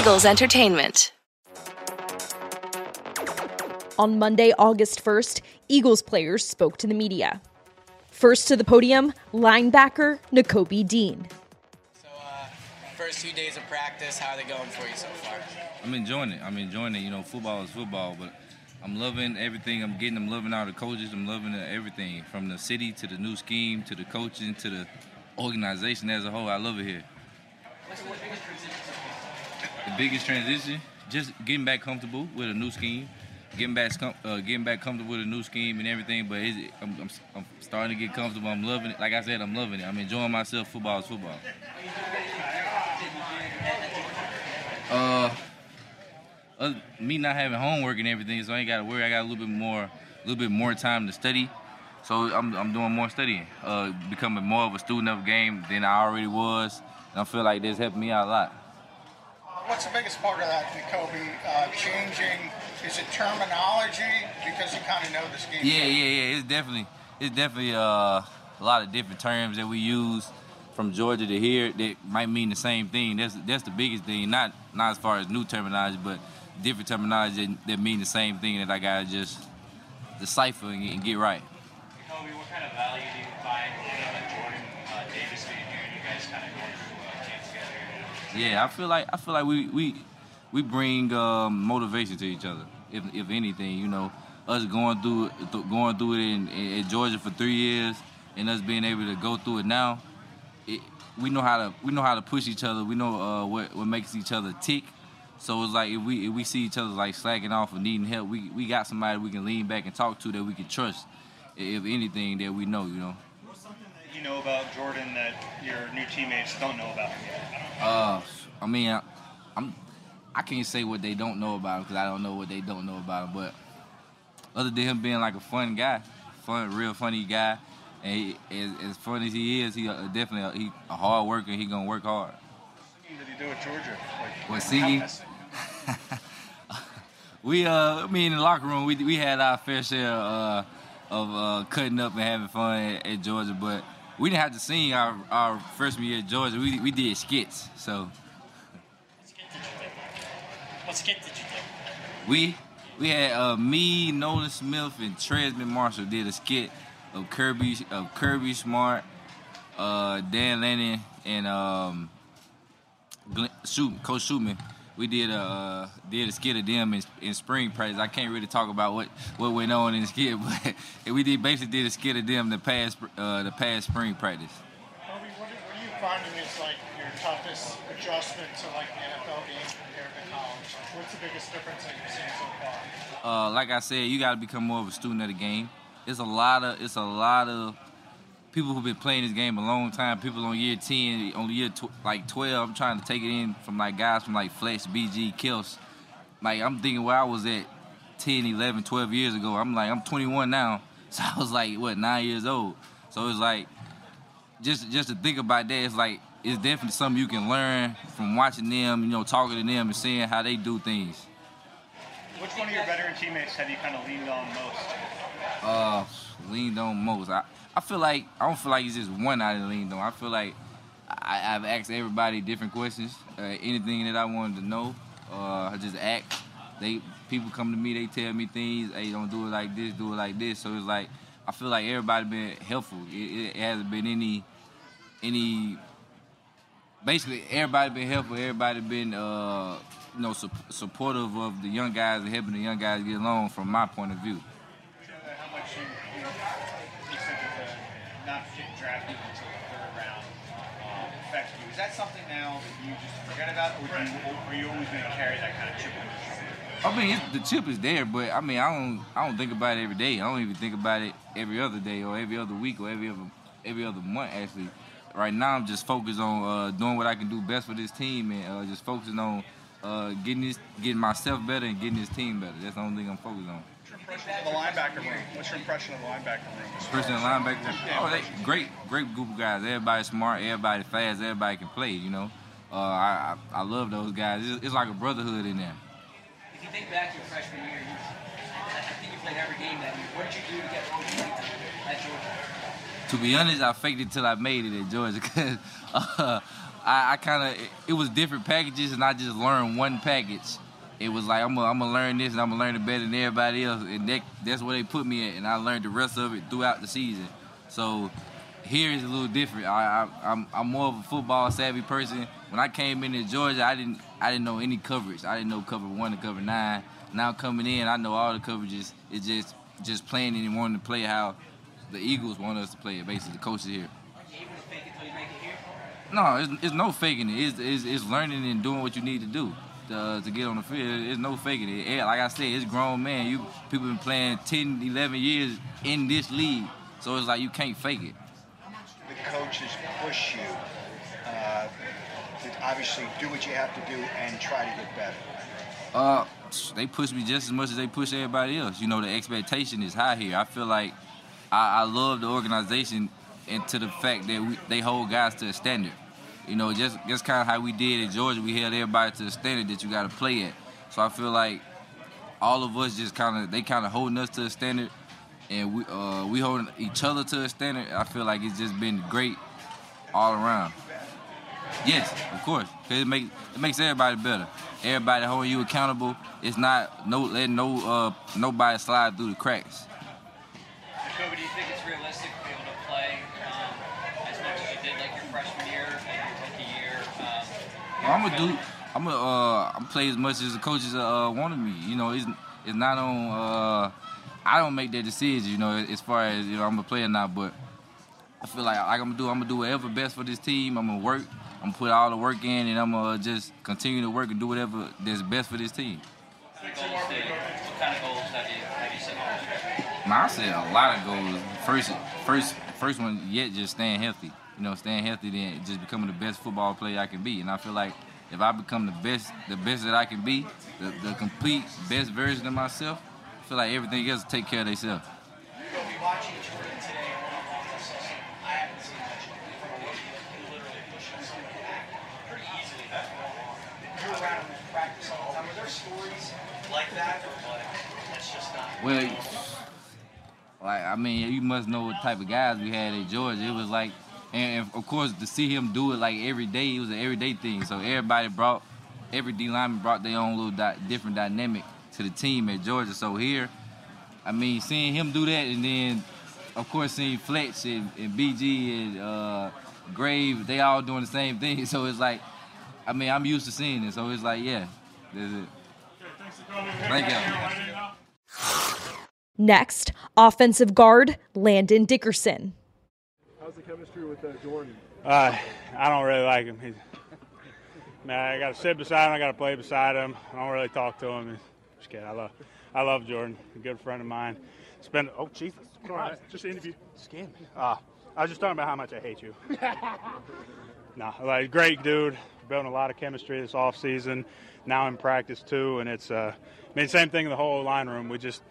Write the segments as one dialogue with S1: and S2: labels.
S1: Eagles Entertainment.
S2: On Monday, August 1st, Eagles players spoke to the media. First to the podium, linebacker Nakobe Dean.
S3: So, uh, first few days of practice, how are they going for you so far?
S4: I'm enjoying it. I'm enjoying it. You know, football is football, but I'm loving everything I'm getting. I'm loving all the coaches. I'm loving everything from the city to the new scheme to the coaching to the organization as a whole. I love it here. Biggest transition, just getting back comfortable with a new scheme, getting back uh, getting back comfortable with a new scheme and everything. But I'm, I'm, I'm, starting to get comfortable. I'm loving it. Like I said, I'm loving it. I'm enjoying myself. Football is football. Uh, uh, me not having homework and everything, so I ain't got to worry. I got a little bit more, a little bit more time to study. So I'm, I'm doing more studying, uh, becoming more of a student of game than I already was. And I feel like this helped me out a lot.
S5: What's the biggest part of that, Nakobe? Uh, changing, is it terminology? Because you kind of know this game.
S4: Yeah, yeah, yeah. It's definitely, it's definitely uh, a lot of different terms that we use from Georgia to here that might mean the same thing. That's that's the biggest thing. Not not as far as new terminology, but different terminology that, that mean the same thing that I gotta just decipher and, and get right.
S6: Kobe, what kind of value do you
S4: Yeah, I feel like I feel like we we we bring um, motivation to each other. If if anything, you know, us going through going through it in, in, in Georgia for three years and us being able to go through it now, it, we know how to we know how to push each other. We know uh, what what makes each other tick so it's like if we if we see each other like slacking off or needing help, we we got somebody we can lean back and talk to that we can trust. If anything that we know, you know.
S6: What's something that you know about Jordan that your new teammates don't know about him
S4: yet? Uh, I mean, I, I'm I can't say what they don't know about him because I don't know what they don't know about him. But other than him being like a fun guy, fun, real funny guy, and he, as, as fun as he is, he uh, definitely a, he a hard worker. He gonna work hard.
S6: What did he do at Georgia?
S4: Like, what Siggy? we uh, I mean, in the locker room, we we had our fair share uh, of uh, cutting up and having fun at, at, Georgia, but we didn't have to sing our, our freshman year at Georgia. We we did skits, so.
S6: What skit did you do?
S4: We we had uh, me, Nolan Smith, and Trezmen Marshall did a skit of Kirby of Kirby Smart, uh, Dan Lanning, and um, Glenn, Coach Schumann we did a uh, did a skit of them in, in, spring practice. I can't really talk about what, what went on in the skit, but we did basically did a skit of them the past uh, the past spring practice.
S5: Kobe, what, what are you finding is like your toughest adjustment to like the NFL game compared to college? What's the biggest difference that you've seen so far?
S4: Uh, like I said, you got to become more of a student of the game. It's a lot of it's a lot of people who've been playing this game a long time, people on year 10, on year tw- like 12, I'm trying to take it in from like guys from like Fletch, BG, Kills. Like I'm thinking where I was at 10, 11, 12 years ago. I'm like, I'm 21 now. So I was like, what, nine years old. So it's like, just just to think about that, it's like, it's definitely something you can learn from watching them, you know, talking to them and seeing how they do things.
S6: Which one of your veteran teammates have you kind of leaned on most?
S4: Uh, leaned on most. I, I feel like I don't feel like it's just one leaned on. I feel like I, have asked everybody different questions. Uh, anything that I wanted to know, uh, I just ask. They people come to me, they tell me things. Hey, don't do it like this, do it like this. So it's like I feel like everybody been helpful. It, it hasn't been any any. Basically, everybody been helpful. Everybody been uh, you know su- supportive of the young guys and helping the young guys get along. From my point of view.
S6: How much you, you not getting drafted until the third round um, affect you? Is that something now that about, or, you, or you always going to carry that kind of chip on your shoulder? I
S4: mean, the chip is there, but I mean, I don't, I don't think about it every day. I don't even think about it every other day, or every other week, or every other, every other month. Actually, right now I'm just focused on uh, doing what I can do best for this team, and uh, just focusing on uh, getting this, getting myself better, and getting this team better. That's the only thing I'm focused on What's your
S6: impression of the linebacker room? What's your impression of the linebacker room? Impression
S4: of the linebacker room? Oh, they great, great group of guys. Everybody smart, everybody fast, everybody can play. You know, uh, I, I, I love those guys. It's, it's, like a brotherhood in there.
S7: If you think back to your freshman year, you, I think you played every game that year. What did you do to get at Georgia?
S4: To be honest, I faked it till I made it at Georgia because uh, I, I kind of it, it was different packages, and I just learned one package. It was like I'm gonna I'm gonna learn this, and I'm gonna learn it better than everybody else, and that, that's where they put me at, and I learned the rest of it throughout the season. So here is a little different. I, I I'm I'm more of a football savvy person. When I came into Georgia, I didn't I didn't know any coverage. I didn't know cover one to cover nine. Now coming in, I know all the coverages. It's just just playing and wanting to play how the Eagles want us to play it. Basically, the coaches here. No, it's, it's no faking it. It's, it's, it's learning and doing what you need to do to, uh, to get on the field. It's no faking it. Yeah, like I said, it's grown man. You people been playing 10, 11 years in this league, so it's like you can't fake it.
S1: Coaches push you uh, to obviously do what you have to do and try to get better.
S4: Uh, they push me just as much as they push everybody else. You know, the expectation is high here. I feel like I, I love the organization and to the fact that we, they hold guys to a standard. You know, just just kind of how we did in Georgia, we held everybody to the standard that you got to play at. So I feel like all of us just kind of they kind of holding us to a standard, and we uh, we holding each other to a standard. I feel like it's just been great all around. Yes, of course, cause it makes it makes everybody better. Everybody holding you accountable. It's not no letting no uh, nobody slide through the cracks.
S7: Jacoby, do you think it's realistic to be able to play um, as much as you did like your freshman year and your rookie year? Um,
S4: I'm gonna do. I'm gonna. Uh, I'm play as much as the coaches uh, wanted me. You know, it's it's not on. Uh, I don't make that decision. You know, as far as you know, I'm a player now, but I feel like, like I'm gonna do. I'm gonna do whatever best for this team. I'm gonna work. I'm gonna put all the work in, and I'm gonna uh, just continue to work and do whatever that's best for this team.
S7: what kind of goals have you have you set?
S4: I said a lot of goals. First, first, first one yet just staying healthy. You know, staying healthy, then just becoming the best football player I can be. And I feel like if I become the best, the best that I can be, the, the complete best version of myself, feel like everything else take care of themselves. Well, like I mean, you must know what type of guys we had at Georgia. It was like, and, and of course to see him do it like every day, it was an everyday thing. So everybody brought, every D lineman brought their own little di- different dynamic to the team at Georgia. So here, I mean, seeing him do that, and then of course seeing Fletch and, and BG and uh, Grave, they all doing the same thing. So it's like, I mean, I'm used to seeing it. So it's like, yeah, that's it. Thank you.
S2: Next, offensive guard Landon Dickerson.
S8: How's the chemistry with uh, Jordan?
S9: Uh, I don't really like him. He's, man, I got to sit beside him. I got to play beside him. I don't really talk to him. Just kidding. I love, I love Jordan. A good friend of mine. Spend. Oh Jesus!
S8: Right, just interview.
S9: Me. Uh, I was just talking about how much I hate you. no, like great dude. Building a lot of chemistry this off season. Now in practice too, and it's. Uh, I mean, same thing in the whole line room. We just,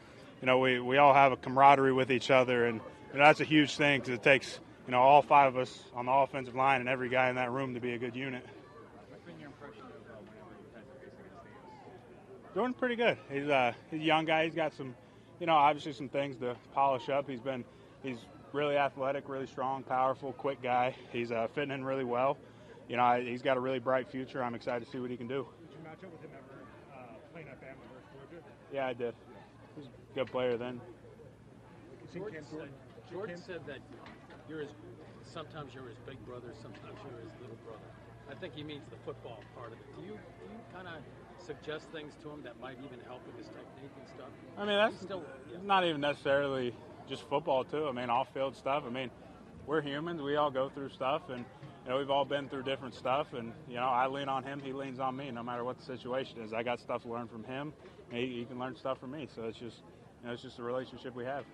S9: you know, we, we all have a camaraderie with each other, and you know, that's a huge thing because it takes you know all five of us on the offensive line and every guy in that room to be a good unit. Jordan's pretty good. He's uh, he's a young guy. He's got some, you know, obviously some things to polish up. He's been, he's really athletic, really strong, powerful, quick guy. He's uh, fitting in really well. You know, I, he's got a really bright future. I'm excited to see what he can do.
S8: Did you match up with him ever uh, playing at Bama versus Georgia?
S9: Yeah, I did. He's a good player then.
S8: You seen Cam Jurgens?
S10: Jordan said that you're his, sometimes you're his big brother, sometimes you're his little brother. I think he means the football part of it. Do you, do you kind of suggest things to him that might even help with his technique and stuff?
S9: I mean, that's
S10: still, yeah.
S9: not even necessarily just football too. I mean, off-field stuff. I mean, we're humans. We all go through stuff, and you know, we've all been through different stuff. And you know, I lean on him. He leans on me. No matter what the situation is, I got stuff to learn from him. And he, he can learn stuff from me. So it's just, you know, it's just a relationship we have.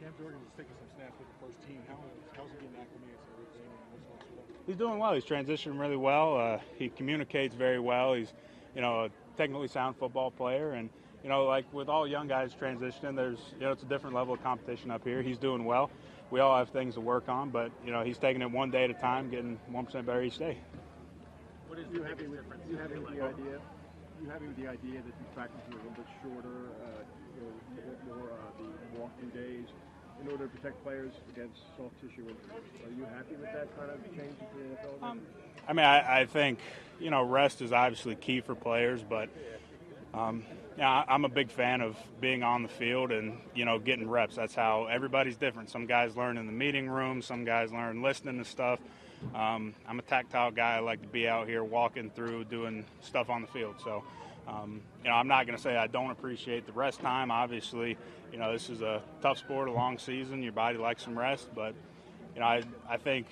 S8: Cam Jurgens is taking some snaps with the first team. How, how's he getting acclimated to everything? And what's what's what?
S9: He's doing well. He's transitioning really well. Uh, he communicates very well. He's, you know, a technically sound football player, and you know, like with all young guys transitioning, there's, you know, it's a different level of competition up here. He's doing well. We all have things to work on, but you know, he's taking it one day at a time, getting one percent better each day.
S10: What is
S8: You
S10: the
S8: happy with
S10: difference?
S8: you happy
S10: feel
S8: with
S10: like?
S8: the idea? You happy with the idea that you practice a little bit shorter, uh, you know, more, more uh, the walkthrough days? In order to protect players against soft tissue injuries. Are you happy with that kind of change to the NFL?
S9: Um, I mean, I, I think you know rest is obviously key for players, but um, yeah, I'm a big fan of being on the field and you know getting reps. That's how everybody's different. Some guys learn in the meeting room. Some guys learn listening to stuff. Um, I'm a tactile guy. I like to be out here walking through, doing stuff on the field. So, um, you know, I'm not going to say I don't appreciate the rest time. Obviously, you know, this is a tough sport, a long season. Your body likes some rest, but you know, I I think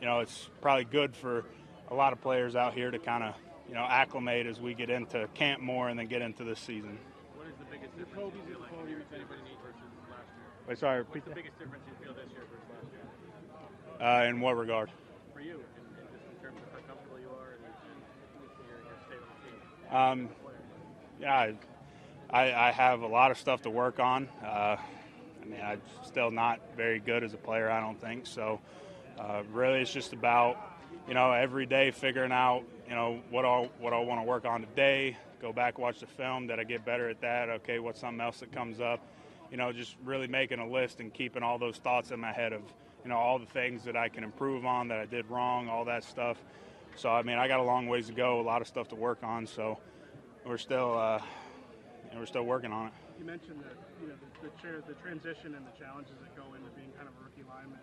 S9: you know it's probably good for a lot of players out here to kind of you know acclimate as we get into camp more and then get into this season.
S10: What is the biggest difference you feel like anybody needs versus last year?
S9: Wait, sorry,
S10: What's the biggest difference you feel this year versus last year?
S9: Uh, in what regard?
S10: For you, in, in just in terms of how comfortable you are and, your, your state on the team.
S9: Um, yeah, I, I have a lot of stuff to work on. Uh, I mean, I'm still not very good as a player, I don't think. So, uh, really, it's just about you know every day figuring out you know what I what I want to work on today. Go back, watch the film. Did I get better at that? Okay, what's something else that comes up? You know, just really making a list and keeping all those thoughts in my head of you know all the things that I can improve on that I did wrong, all that stuff. So I mean, I got a long ways to go, a lot of stuff to work on. So we're still uh, know, we're still working on it.
S8: You mentioned that you know the, the, the transition and the challenges that go into being kind of a rookie lineman.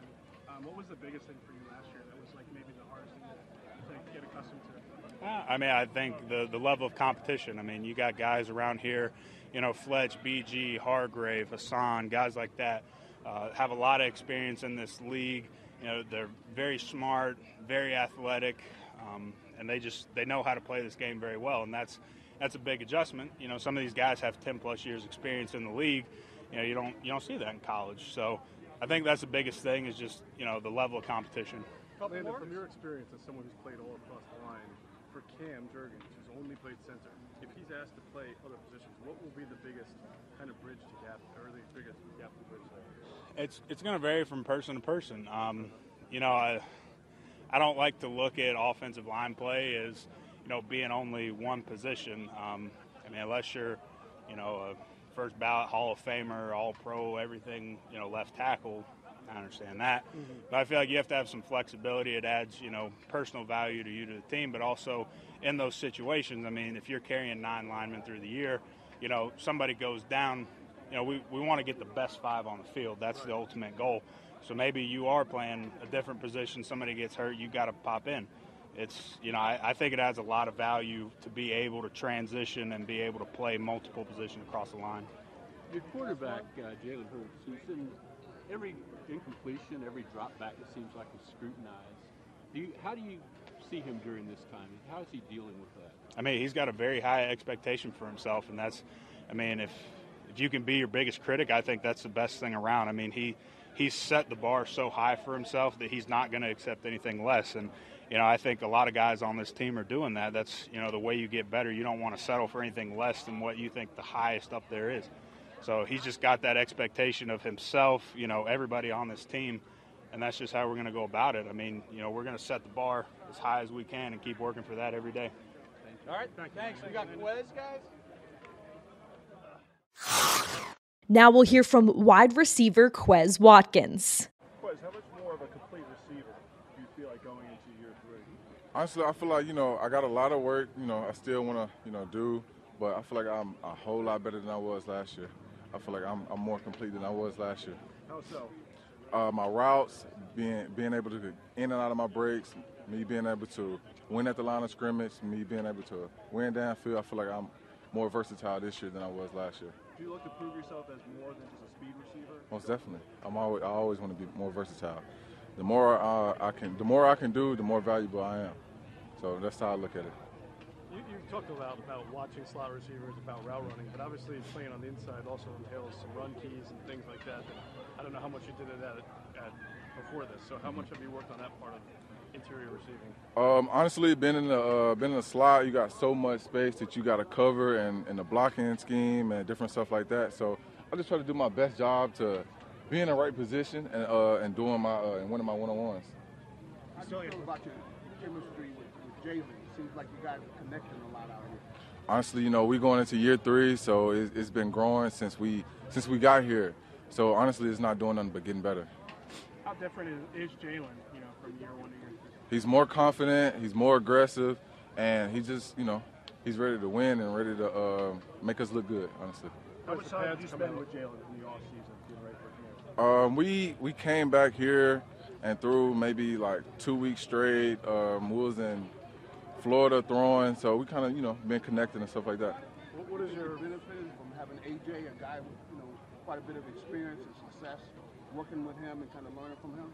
S8: Um, what was the biggest thing for you last year? That was like maybe the hardest thing to, to get accustomed to.
S9: Uh, I mean, I think the the level of competition. I mean, you got guys around here, you know, Fletch, BG, Hargrave, Haason, guys like that, uh, have a lot of experience in this league. You know, they're very smart, very athletic, um, and they just they know how to play this game very well, and that's that's a big adjustment. You know, some of these guys have 10 plus years experience in the league. You know, you don't you don't see that in college. So, I think that's the biggest thing is just you know the level of competition.
S8: Landon, from your experience as someone who's played all across the line, for Cam Jurgens, who's only played center, if he's asked to play other positions, what will be the biggest kind of bridge to gap, or the biggest gap to bridge there?
S9: It's it's going to vary from person to person. Um, you know, I I don't like to look at offensive line play as you know being only one position. Um, I mean, unless you're you know a first ballot Hall of Famer, All Pro, everything you know left tackle. I understand that, but I feel like you have to have some flexibility. It adds, you know, personal value to you to the team, but also in those situations. I mean, if you're carrying nine linemen through the year, you know, somebody goes down, you know, we, we want to get the best five on the field. That's the ultimate goal. So maybe you are playing a different position, somebody gets hurt, you got to pop in. It's, you know, I, I think it adds a lot of value to be able to transition and be able to play multiple positions across the line.
S11: Your quarterback, uh, Jalen Hurts, he's in every incompletion, every drop back, it seems like he's scrutinized. Do you, how do you see him during this time? How is he dealing with that?
S9: I mean, he's got a very high expectation for himself, and that's, I mean, if if you can be your biggest critic, I think that's the best thing around. I mean, he he's set the bar so high for himself that he's not going to accept anything less. And you know, I think a lot of guys on this team are doing that. That's you know the way you get better. You don't want to settle for anything less than what you think the highest up there is. So he's just got that expectation of himself. You know, everybody on this team. And that's just how we're going to go about it. I mean, you know, we're going to set the bar as high as we can and keep working for that every day.
S6: All right, thanks. We got Quez, guys.
S2: Now we'll hear from wide receiver Quez Watkins.
S8: Quez, how much more of a complete receiver do you feel like going into year three?
S12: Honestly, I feel like you know I got a lot of work. You know, I still want to you know do, but I feel like I'm a whole lot better than I was last year. I feel like I'm, I'm more complete than I was last year.
S8: How so?
S12: Uh, my routes, being being able to get in and out of my breaks, me being able to win at the line of scrimmage, me being able to win downfield. I feel like I'm more versatile this year than I was last year.
S8: Do you look to prove yourself as more than just a speed receiver?
S12: Most definitely. I'm always I always want to be more versatile. The more uh, I can, the more I can do, the more valuable I am. So that's how I look at it.
S8: You, you talked a lot about watching slot receivers, about route running, but obviously playing on the inside also entails some run keys and things like that. that I don't know how much you did it at, at, before this. So how much have you worked on that part of interior receiving?
S12: Um, honestly, being in the uh, being in the slot, you got so much space that you got to cover and, and the blocking scheme and different stuff like that. So I just try to do my best job to be in the right position and uh, and doing my uh, and winning my one on ones.
S13: How do you feel about your chemistry with, with Jalen? Seems like you guys are connecting a lot out here.
S12: Honestly, you know, we're going into year three, so it, it's been growing since we since we got here. So honestly, it's not doing nothing but getting better.
S8: How different is, is Jalen, you know, from year one to year three?
S12: He's more confident. He's more aggressive, and he just, you know, he's ready to win and ready to uh, make us look good. Honestly.
S8: How much time did you spend with Jalen in the off season, getting ready for camp?
S12: Um, we we came back here and threw maybe like two weeks straight. Um, we was in Florida throwing, so we kind of you know been connected and stuff like that.
S13: What, what is your benefit from having AJ, a guy with you know quite a bit of experience and success, working with him and kind of learning from him?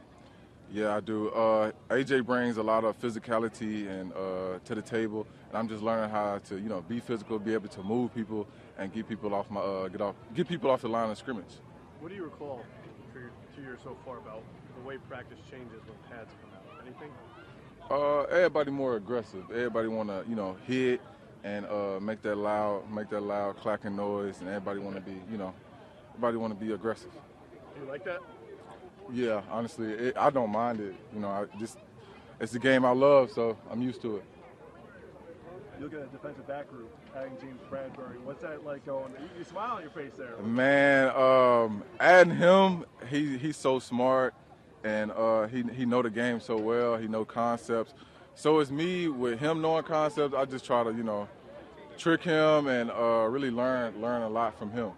S12: Yeah, I do. Uh, AJ brings a lot of physicality and uh, to the table, and I'm just learning how to you know be physical, be able to move people, and get people off my uh, get off get people off the line of scrimmage.
S8: What do you recall your two years so far about the way practice changes when pads come out? Anything?
S12: Uh, everybody more aggressive. Everybody want to, you know, hit and uh, make that loud, make that loud clacking noise, and everybody want to be, you know, everybody want to be aggressive.
S8: Do you like that?
S12: Yeah, honestly, it, I don't mind it. You know, I just it's a game I love, so I'm used to it.
S8: You look at the defensive back group, adding James Bradberry. What's that like going? You, you smile on your face there.
S12: Man, um, adding him, he he's so smart, and uh, he he know the game so well. He know concepts. So it's me with him knowing concepts. I just try to you know trick him and uh, really learn learn a lot from him.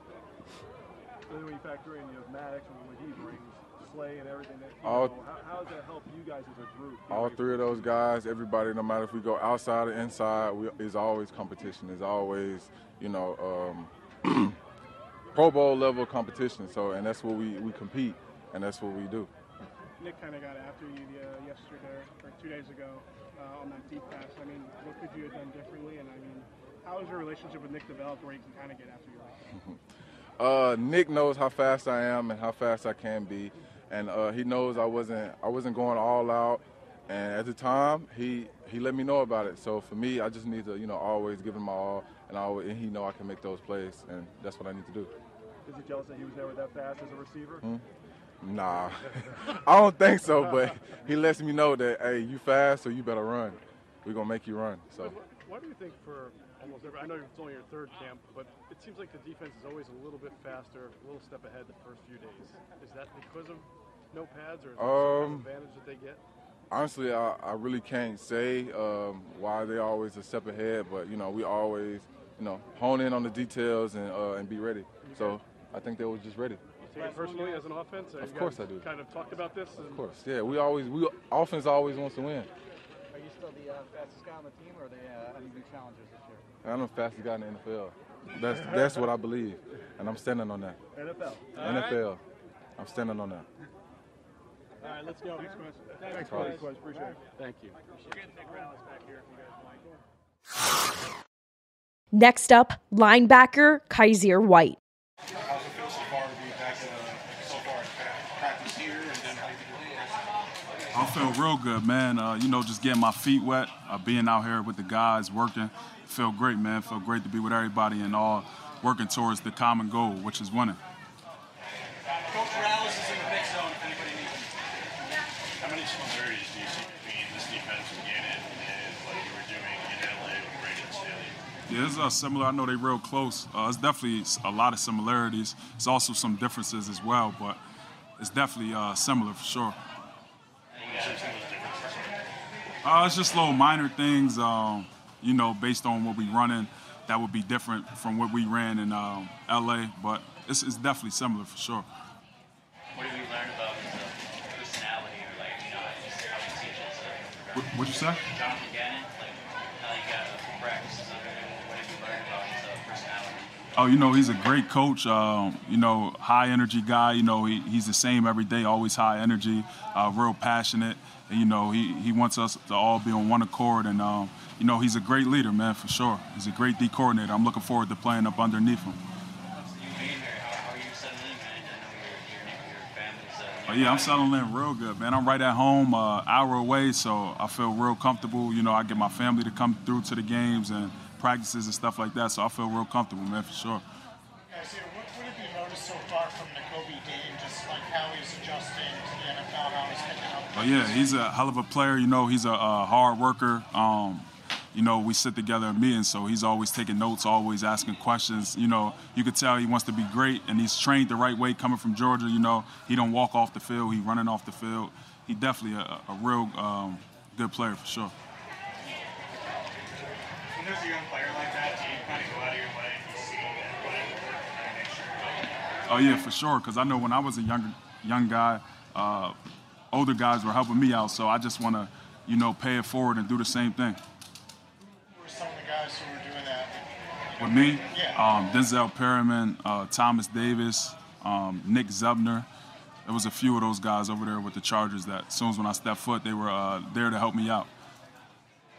S8: So then when you factor in you have Maddox and what he brings, Slay and everything that you
S12: All-
S8: know, how, how does that help you guys as a group?
S12: All three of those guys, everybody, no matter if we go outside or inside, we, is always competition. Is always, you know, um, Pro Bowl level competition. So, and that's what we, we compete, and that's what we do.
S8: Nick kind of got after you uh, yesterday or two days ago uh, on that deep pass. I mean, what could you have done differently? And I mean, how has your relationship with Nick developed where he can kind of get after you like?
S12: Uh, Nick knows how fast I am and how fast I can be, and uh, he knows I wasn't I wasn't going all out. And at the time, he he let me know about it. So for me, I just need to you know always give him my all, and I always, and he know I can make those plays, and that's what I need to do.
S8: Is he jealous that he was never that fast as a receiver?
S12: Hmm? Nah, I don't think so. But he lets me know that hey, you fast, so you better run. We're gonna make you run. So.
S8: Why do you think for almost every, I know it's only your third camp, but it seems like the defense is always a little bit faster, a little step ahead the first few days. Is that because of no pads or is kind of
S12: Um,
S8: advantage that they get?
S12: Honestly, I, I really can't say um, why they're always a step ahead, but you know we always you know hone in on the details and uh, and be ready. So I think they were just ready.
S8: Take it personally as an offense?
S12: Of course I do.
S8: Kind of talked about this?
S12: Of course, yeah. We always we offense always wants to win.
S14: Are you still the uh, fastest guy on the team, or are they uh, any new challengers this year?
S12: I'm the fastest guy in the NFL. That's that's what I believe, and I'm standing on that.
S8: NFL.
S12: NFL. I'm standing on that.
S8: All right, let's go. Next question.
S12: Thanks,
S8: Thanks,
S12: Carlos.
S8: Quez. Appreciate it.
S11: Thank you.
S8: We're getting Nick Rallis back here if you guys like.
S2: Next up, linebacker Kyzir White.
S5: How's it feel so far to be back in, uh, so far in pra- practice here, and then how you feel
S15: I feel real good, man. Uh, you know, just getting my feet wet, uh, being out here with the guys, working. Feel great, man. Feel great to be with everybody and all working towards the common goal, which is winning.
S3: Coach Morales is in the mix zone if anybody needs him.
S6: How many similarities do you see between this defensive unit and what you were doing in LA with Brandon Staley?
S15: Yeah, it's uh, similar. I know they're real close. Uh, it's definitely a lot of similarities. It's also some differences as well, but it's definitely uh, similar for sure. Uh, it's just little minor things, um, you know, based on what we're running that would be different from what we ran in um, LA, but it's, it's definitely similar for sure.
S7: What have you learned about personality or like, you know, how he teaches?
S15: What, what'd you say?
S7: Jonathan Gannon, like how you got uh, practices under him. What have you learned about his uh, personality?
S15: Oh, you know, he's a great coach. Um, you know, high energy guy. You know, he, he's the same every day, always high energy, uh, real passionate. And, you know, he, he wants us to all be on one accord. And, um, you know, he's a great leader, man, for sure. He's a great D coordinator. I'm looking forward to playing up underneath him.
S7: Uh,
S15: Oh, yeah, I'm settling in real good, man. I'm right at home, uh, hour away, so I feel real comfortable. You know, I get my family to come through to the games and practices and stuff like that, so I feel real comfortable, man, for sure.
S5: What, what have you noticed so far from Nakobe Dean? Just like how he's adjusting to the NFL, how he's picking up.
S15: Oh yeah, he's a hell of a player. You know, he's a, a hard worker. Um, you know, we sit together in meetings, so he's always taking notes, always asking questions. You know, you could tell he wants to be great, and he's trained the right way coming from Georgia. You know, he don't walk off the field, he running off the field. He definitely a, a real um, good player for sure.
S6: When there's a young player like that, do you kind of go out of your way if you see that whatever and make sure
S15: Oh yeah, for sure. Because I know when I was a young young guy, uh, older guys were helping me out, so I just want to, you know, pay it forward and do the same thing.
S5: Who were some of the guys who were doing that?
S15: With me,
S5: Yeah.
S15: um, Denzel Perryman, uh, Thomas Davis, um, Nick Dzubnar. There was a few of those guys over there with the Chargers that, as soon as when I stepped foot, they were uh, there to help me out.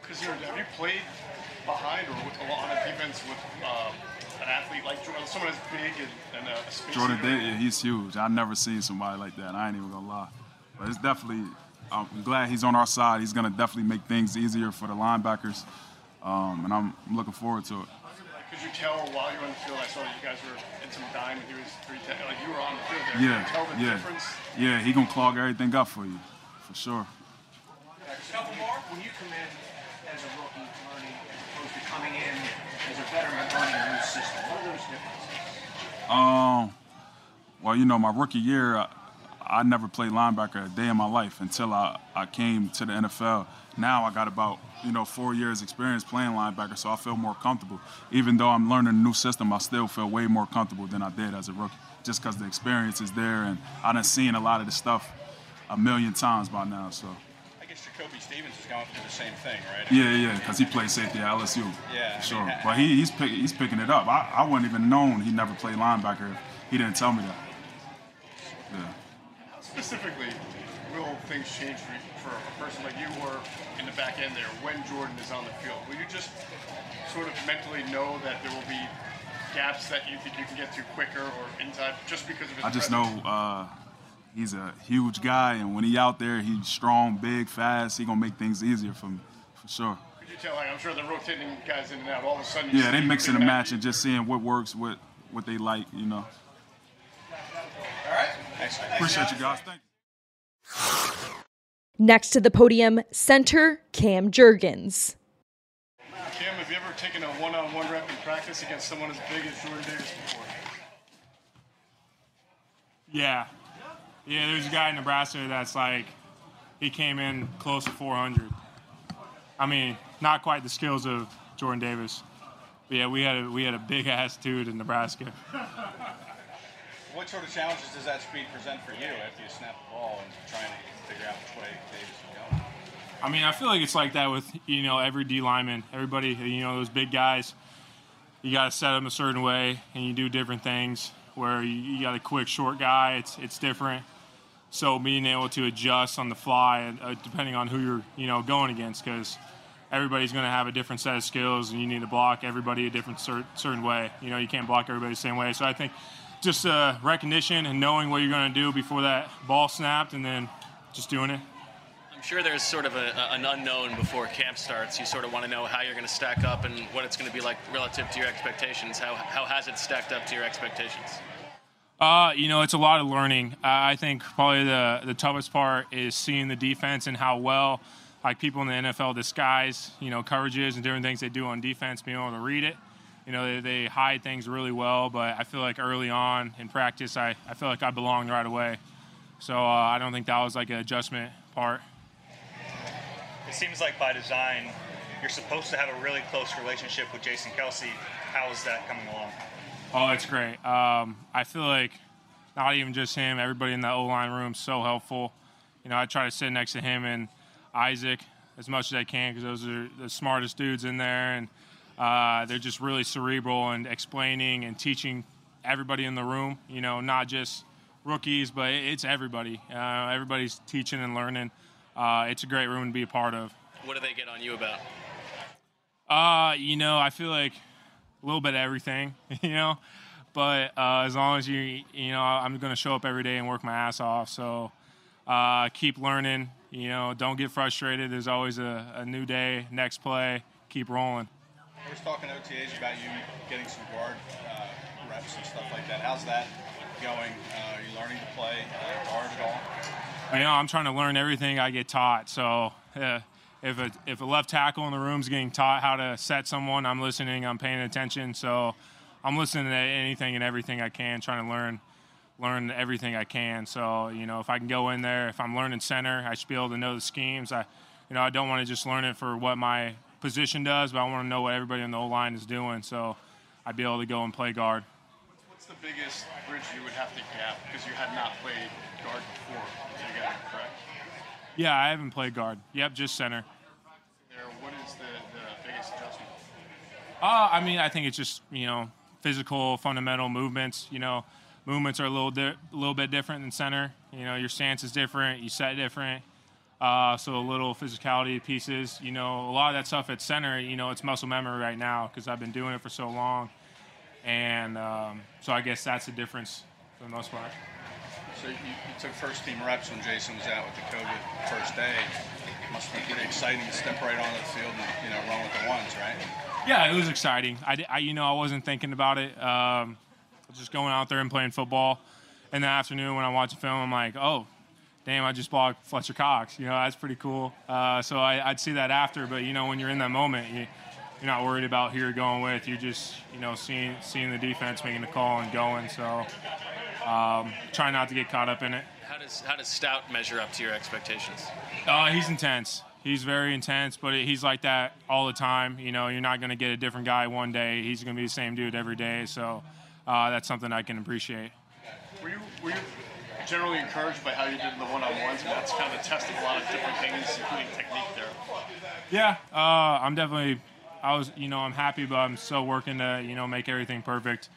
S5: Because have you played behind or with, a lot on a defense with um, an athlete like Jordan, someone as big and, and a space
S15: Jordan
S5: eater?
S15: Davis, he's huge. I've never seen somebody like that. I ain't even gonna lie. But it's definitely. I'm glad he's on our side. He's gonna definitely make things easier for the linebackers, um, and I'm looking forward to it.
S5: Could you tell while you were on the field? I saw that you guys were in some dime and he was three ten. Like you were on the field there. Could
S15: Yeah,
S5: you tell the
S15: yeah,
S5: difference?
S15: yeah. He gonna clog everything up for you, for sure.
S3: Couple more. When you come in as a rookie learning as opposed to coming in as a veteran learning a new system, what are those differences?
S15: Um, well, you know, my rookie year, I, I never played linebacker a day in my life until I, I came to the NFL. Now I got about, you know, four years experience playing linebacker, so I feel more comfortable. Even though I'm learning a new system, I still feel way more comfortable than I did as a rookie, just because the experience is there and I done seen a lot of the stuff a million times by now, so.
S6: Jacoby Stevens is going through the same thing, right?
S15: Yeah, yeah, because he played safety at LSU.
S6: Yeah, I
S15: For
S6: mean,
S15: sure. But he, he's, pick, he's picking it up. I, I wouldn't even known he never played linebacker he didn't tell me that. Yeah.
S5: How specifically will things change for, for a person like you or in the back end there when Jordan is on the field? Will you just sort of mentally know that there will be gaps that you think you can get to quicker or inside just because of his
S15: I just know uh, he's a huge guy, and when he out there, he's strong, big, fast. He gonna make things easier for me, for sure.
S5: Could you tell? Like, I'm sure they're rotating guys in and out. All of a sudden, you
S15: Yeah,
S5: see
S15: they
S5: him
S15: mixing and matching, just seeing what works, what what they like, you know.
S6: All right. Thanks.
S15: Appreciate you guys. Thank you.
S2: Next to the podium, center Cam Jurgens.
S5: Cam, have you ever taken a one-on-one rep in practice against someone as big as Jordan Davis before?
S16: Yeah. Yeah, there's a guy in Nebraska that's like, he came in close to 400. I mean, not quite the skills of Jordan Davis. But yeah, we had a, we had a big ass dude in Nebraska.
S6: What sort of challenges does that speed present for you after you snap the ball and trying to figure out which way Davis is going?
S16: I mean, I feel like it's like that with you know every D lineman, everybody. You know those big guys. You got to set them a certain way, and you do different things. Where you, got a quick, short guy, it's it's different. So being able to adjust on the fly, uh, depending on who you're you know going against, because everybody's going to have a different set of skills, and you need to block everybody a different cer- certain way. You know, you can't block everybody the same way. So I think just uh, recognition and knowing what you're going to do before that ball snapped, and then just doing it.
S17: I'm sure there's sort of a, an unknown before camp starts. You sort of want to know how you're going to stack up and what it's going to be like relative to your expectations. How, how has it stacked up to your expectations?
S16: Uh, you know, it's a lot of learning. I think probably the, the toughest part is seeing the defense and how well, like people in the NFL disguise, you know, coverages and different things they do on defense, being able to read it. You know, they, they hide things really well, but I feel like early on in practice, I, I feel like I belonged right away. So uh, I don't think that was like an adjustment part.
S6: It seems like by design, you're supposed to have a really close relationship with Jason Kelce. How is that coming along?
S16: Oh, it's great. Um, I feel like not even just him, everybody in the O line room so helpful. You know, I try to sit next to him and Isaac as much as I can because those are the smartest dudes in there, and uh, they're just really cerebral and explaining and teaching everybody in the room. You know, not just rookies, but it's everybody. Uh, everybody's teaching and learning. Uh, it's a great room to be a part of.
S17: What do they get on you about?
S16: Uh, you know, I feel like a little bit of everything, you know. But uh, as long as you, you know, I'm going to show up every day and work my ass off. So uh, keep learning. You know, don't get frustrated. There's always a, a new day, next play. Keep rolling.
S6: I was talking to OTAs about you getting some guard uh, reps and stuff like that. How's that going? Uh, are you learning to play uh, guard at all?
S16: You know, I'm trying to learn everything I get taught. So uh, if a if a left tackle in the room is getting taught how to set someone, I'm listening, I'm paying attention. So I'm listening to anything and everything I can, trying to learn learn everything I can. So you know, if I can go in there, if I'm learning center, I should be able to know the schemes. I you know I don't want to just learn it for what my position does, but I want to know what everybody on the O line is doing. So I'd be able to go and play guard.
S5: Biggest bridge you would have to gap because you had not played guard before? So you got it correct.
S16: Yeah, I haven't played guard. Yep, just center.
S5: There, what is the, the biggest adjustment?
S16: Uh, I mean, I think it's just you know physical, fundamental movements. You know, movements are a little di- a little bit different than center. You know, your stance is different, you set different. Uh, so a little physicality pieces. You know, a lot of that stuff at center. You know, it's muscle memory right now because I've been doing it for so long, and um, so I guess that's the difference for the most part.
S18: So you, you took first team reps when Jason was out with the COVID first day. Must have been pretty exciting to step right onto the field and you know run with the ones, right?
S16: Yeah, it was exciting. I, I you know, I wasn't thinking about it. Um, just going out there and playing football. In the afternoon, when I watch a film, I'm like, oh, damn, I just blocked Fletcher Cox. You know, that's pretty cool. Uh, so I, would see that after, but you know, when you're in that moment, you, you're not worried about who you're going with. You're just, you know, seeing seeing the defense making the call and going. So um, try not to get caught up in it.
S17: How does how does Stout measure up to your expectations?
S16: Uh, he's intense. He's very intense, but he's like that all the time. You know, you're not going to get a different guy one day. He's going to be the same dude every day. So uh, that's something I can appreciate.
S5: Were you, were you generally encouraged by how you did in the one-on-ones? That's kind of tested a lot of different things, including technique there.
S16: Yeah, uh, I'm definitely. I was, you know, I'm happy, but I'm still working to, you know, make everything perfect.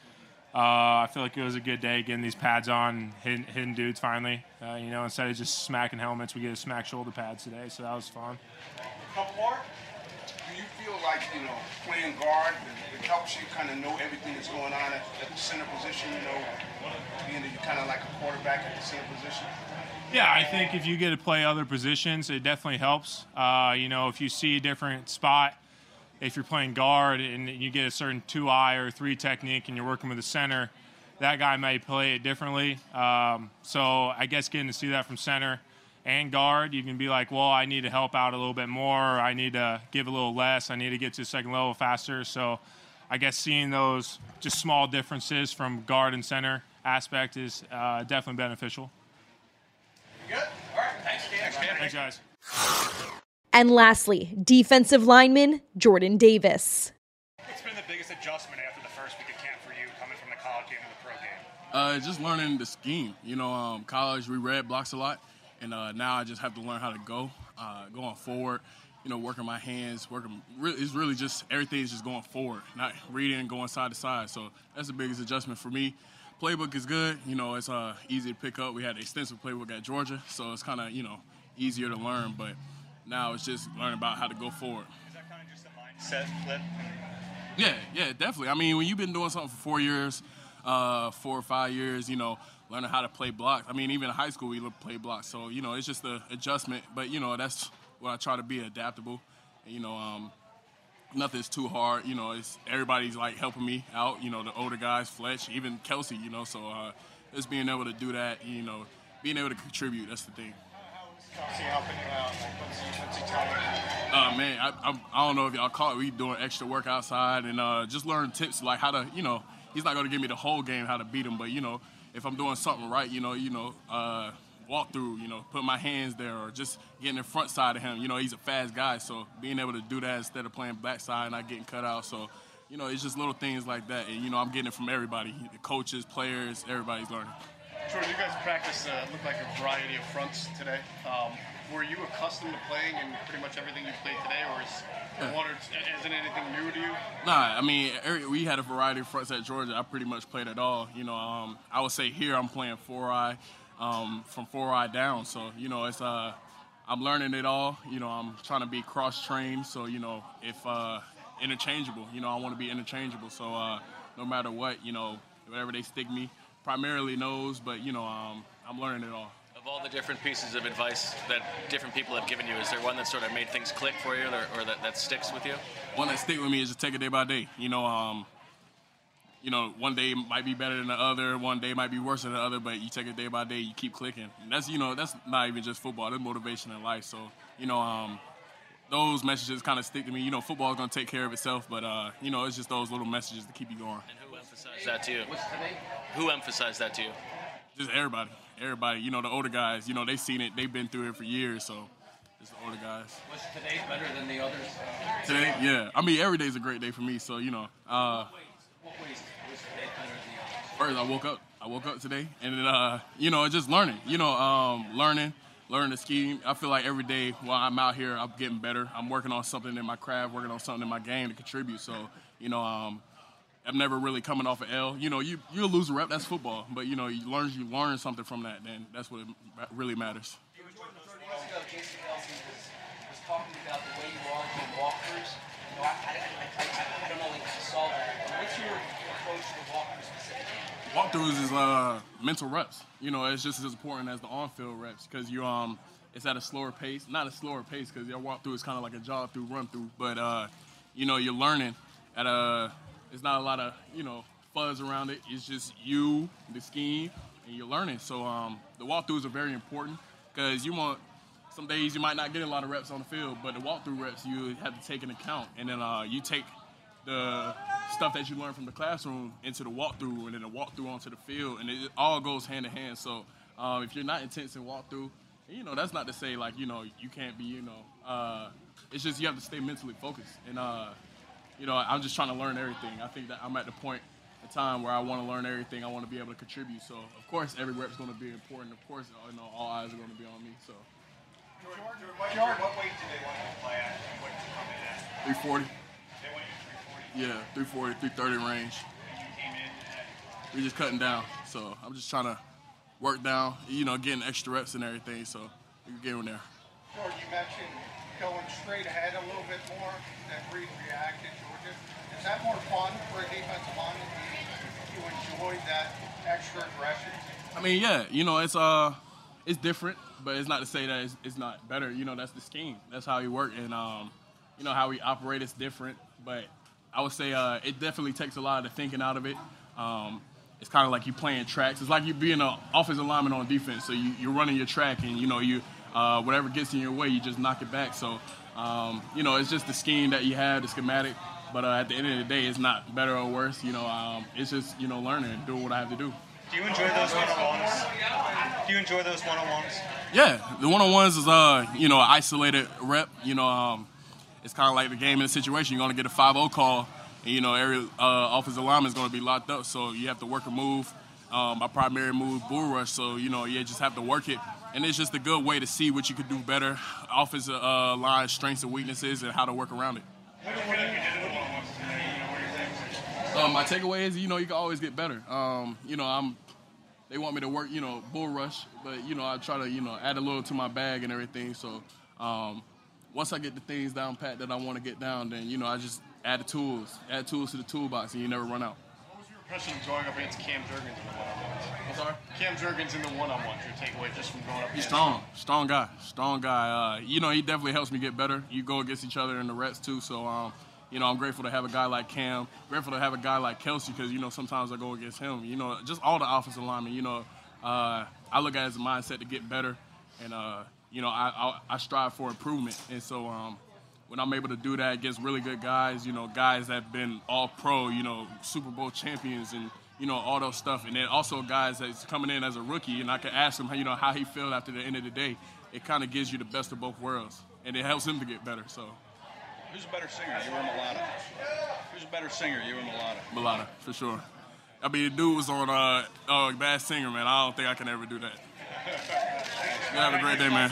S16: Uh, I feel like it was a good day getting these pads on, hitting, hitting dudes finally. Uh, you know, instead of just smacking helmets, we get to smack shoulder pads today, so that was fun.
S13: Couple more. Do you feel like you know playing guard it helps you kind of know everything that's going on at, at the center position? You know, being that you're kind of like a quarterback at the center position.
S16: Yeah, I think if you get to play other positions, it definitely helps. Uh, you know, if you see a different spot, if you're playing guard and you get a certain two eye or three technique and you're working with the center, that guy may play it differently. Um, so I guess getting to see that from center and guard, you can be like, well, I need to help out a little bit more. I need to give a little less. I need to get to the second level faster. So I guess seeing those just small differences from guard and center aspect is uh, definitely beneficial.
S3: Good. All right. Thanks.
S16: Thanks, guys.
S2: And lastly, defensive lineman Jordan Davis.
S19: What's been the biggest adjustment after the first week of camp for you coming from the college game to the pro game?
S20: Uh, just learning the scheme. You know, um, college we read blocks a lot, and uh, now I just have to learn how to go, uh, going forward. You know, working my hands, working. Really, it's really just everything is just going forward, not reading and going side to side. So that's the biggest adjustment for me. Playbook is good. You know, it's uh, easy to pick up. We had an extensive playbook at Georgia, so it's kind of you know easier to learn. But now it's just learning about how to go forward.
S19: Is that kind of just a mindset flip?
S20: Yeah, yeah, definitely. I mean, when you've been doing something for four years, uh, four or five years, you know, learning how to play blocks. I mean, even in high school, we play blocks. So, you know, it's just an adjustment. But, you know, that's what I try to be adaptable. You know, um, nothing's too hard. You know, it's everybody's like helping me out. You know, the older guys, Fletch, even Kelce. You know, so uh, just being able to do that. You know, being able to contribute. That's the thing.
S19: Telling you?
S20: Uh, man, I, I, I don't know if y'all caught. We doing extra work outside and uh, just learn tips like how to, you know, he's not going to give me the whole game how to beat him, but you know, if I'm doing something right, you know, you know, uh, walk through, you know, put my hands there or just getting in front side of him. You know, he's a fast guy, so being able to do that instead of playing back side and not getting cut out. So, you know, it's just little things like that. And, you know, I'm getting it from everybody, the coaches, players, everybody's learning.
S5: Jordan, you guys practice uh, look like a variety of fronts today. Um, were you accustomed to playing in pretty much everything you played today, or is one or isn't anything new to you?
S20: Nah, I mean, we had a variety of fronts at Georgia. I pretty much played it all. You know, um, I would say here I'm playing four eye, um, from four eye down. So you know, it's uh, I'm learning it all. You know, I'm trying to be cross trained. So you know, if uh, interchangeable, you know, I want to be interchangeable. So uh, no matter what, you know, whatever they stick me, primarily knows, but you know, um, I'm learning it all.
S17: Of all the different pieces of advice that different people have given you, is there one that sort of made things click for you, or, or that, that sticks with you?
S20: one that sticks with me is just take it day by day. You know, um, you know, one day might be better than the other, one day might be worse than the other, but you take it day by day, you keep clicking. And that's you know, that's not even just football, that's motivation in life. So, you know, um, those messages kind of stick to me. You know, football is going to take care of itself, but uh, you know, it's just those little messages to keep you going.
S17: And who emphasized that to you? Who emphasized that to you?
S20: Just everybody, everybody. You know, the older guys. You know, they've seen it. They've been through it for years. So, just the older guys.
S10: Was today better than the others?
S20: Today, yeah. I mean, every day's a great day for me. So, you know, uh,
S10: What ways was today better than the others?
S20: first I woke up. I woke up today, and then, uh, you know, just learning. You know, um, learning, learning the scheme. I feel like every day while I'm out here, I'm getting better. I'm working on something in my craft, working on something in my game to contribute. So, you know, um, I'm never really coming off an L. You know, you you lose a rep, that's football. But you know, you learn you learn something from that. Then that's what it really matters.
S3: Ago, Jason was, was talking about the way you are doing walkthroughs. You know, I, I, I, I, don't know if you saw that, what's your approach to specifically?
S20: walkthroughs is uh, mental reps. You know, it's just as important as the on-field reps because you um, it's at a slower pace. Not a slower pace because your walkthrough is kind of like a jog through, run through. But uh, you know, you're learning at a. It's not a lot of you know fuzz around it. It's just you, the scheme, and you're learning. So um, the walkthroughs are very important because you want. Some days you might not get a lot of reps on the field, but the walkthrough reps you have to take into account, and then uh, you take the stuff that you learn from the classroom into the walkthrough, and then the walkthrough onto the field, and it all goes hand in hand. So um, if you're not intense in walkthrough, you know that's not to say like you know you can't be you know. Uh, it's just you have to stay mentally focused, and uh, you know I'm just trying to learn everything. I think that I'm at the point in time where I want to learn everything. I want to be able to contribute. So of course every rep's going to be important. Of course you know all eyes are going to be on me. So
S6: Jordan, Jordan, what weight do they want you to play at? and What did you come in at?
S20: 340.
S6: They want you
S20: Yeah, 340, 330 range. We're just cutting down. So I'm just trying to work down, you know, getting extra reps and everything. So we're getting there.
S21: Jordan, you mentioned going straight ahead a little bit more than read react Georgia. Is that more fun for a defensive? Do you enjoy that extra aggression?
S20: I mean, yeah, you know, it's uh, it's different, but it's not to say that it's, it's not better. You know, that's the scheme. That's how we work, and um, you know how we operate is different. But I would say uh, it definitely takes a lot of the thinking out of it. Um, it's kind of like you playing tracks. It's like you being an offensive lineman on defense. So you, you're running your track, and you know you uh, whatever gets in your way, you just knock it back. So um, you know it's just the scheme that you have, the schematic. But uh, at the end of the day, it's not better or worse. You know, um, it's just you know learning and doing what I have to do.
S19: Do you enjoy those one-on-ones? Do you enjoy those one-on-ones?
S20: Yeah, the one on ones is uh, you know, isolated rep. You know, um, it's kind of like the game in a situation. You're gonna get a 5-0 call, and you know every uh, offensive lineman is gonna be locked up, so you have to work a move. Um, my primary move, bull rush, so you know you just have to work it, and it's just a good way to see what you could do better, offensive uh, line strengths and weaknesses, and how to work around it. Um, my takeaway is, you know, you can always get better. Um, you know, I'm. They want me to work, you know, bull rush, but you know, I try to, you know, add a little to my bag and everything. So, um, once I get the things down pat that I want to get down, then you know, I just add the tools, add tools to the toolbox, and you never run out.
S5: Impression of going up against Cam Jurgens in the one-on-ones.
S20: I'm sorry?
S5: Cam Jurgens in the one-on-ones. Your takeaway just from going up
S20: He's strong, strong guy, strong guy. Uh, you know, he definitely helps me get better. You go against each other in the reps too, so um, you know, I'm grateful to have a guy like Cam. Grateful to have a guy like Kelce because you know sometimes I go against him. You know, just all the offensive linemen. You know, uh, I look at it as a mindset to get better, and uh, you know, I, I I strive for improvement, and so um, when I'm able to do that against really good guys, you know, guys that have been all pro, you know, Super Bowl champions and, you know, all those stuff. And then also guys that's coming in as a rookie and I can ask him, you know, how he felt after the end of the day. It kind of gives you the best of both worlds and it helps him to get better. So,
S18: Who's a better singer, you or Mailata? Who's a better singer, you or Mailata?
S20: Mailata, for sure. I mean, the dude was on uh, uh, Bad Singer, man. I don't think I can ever do that. You have a great day, man.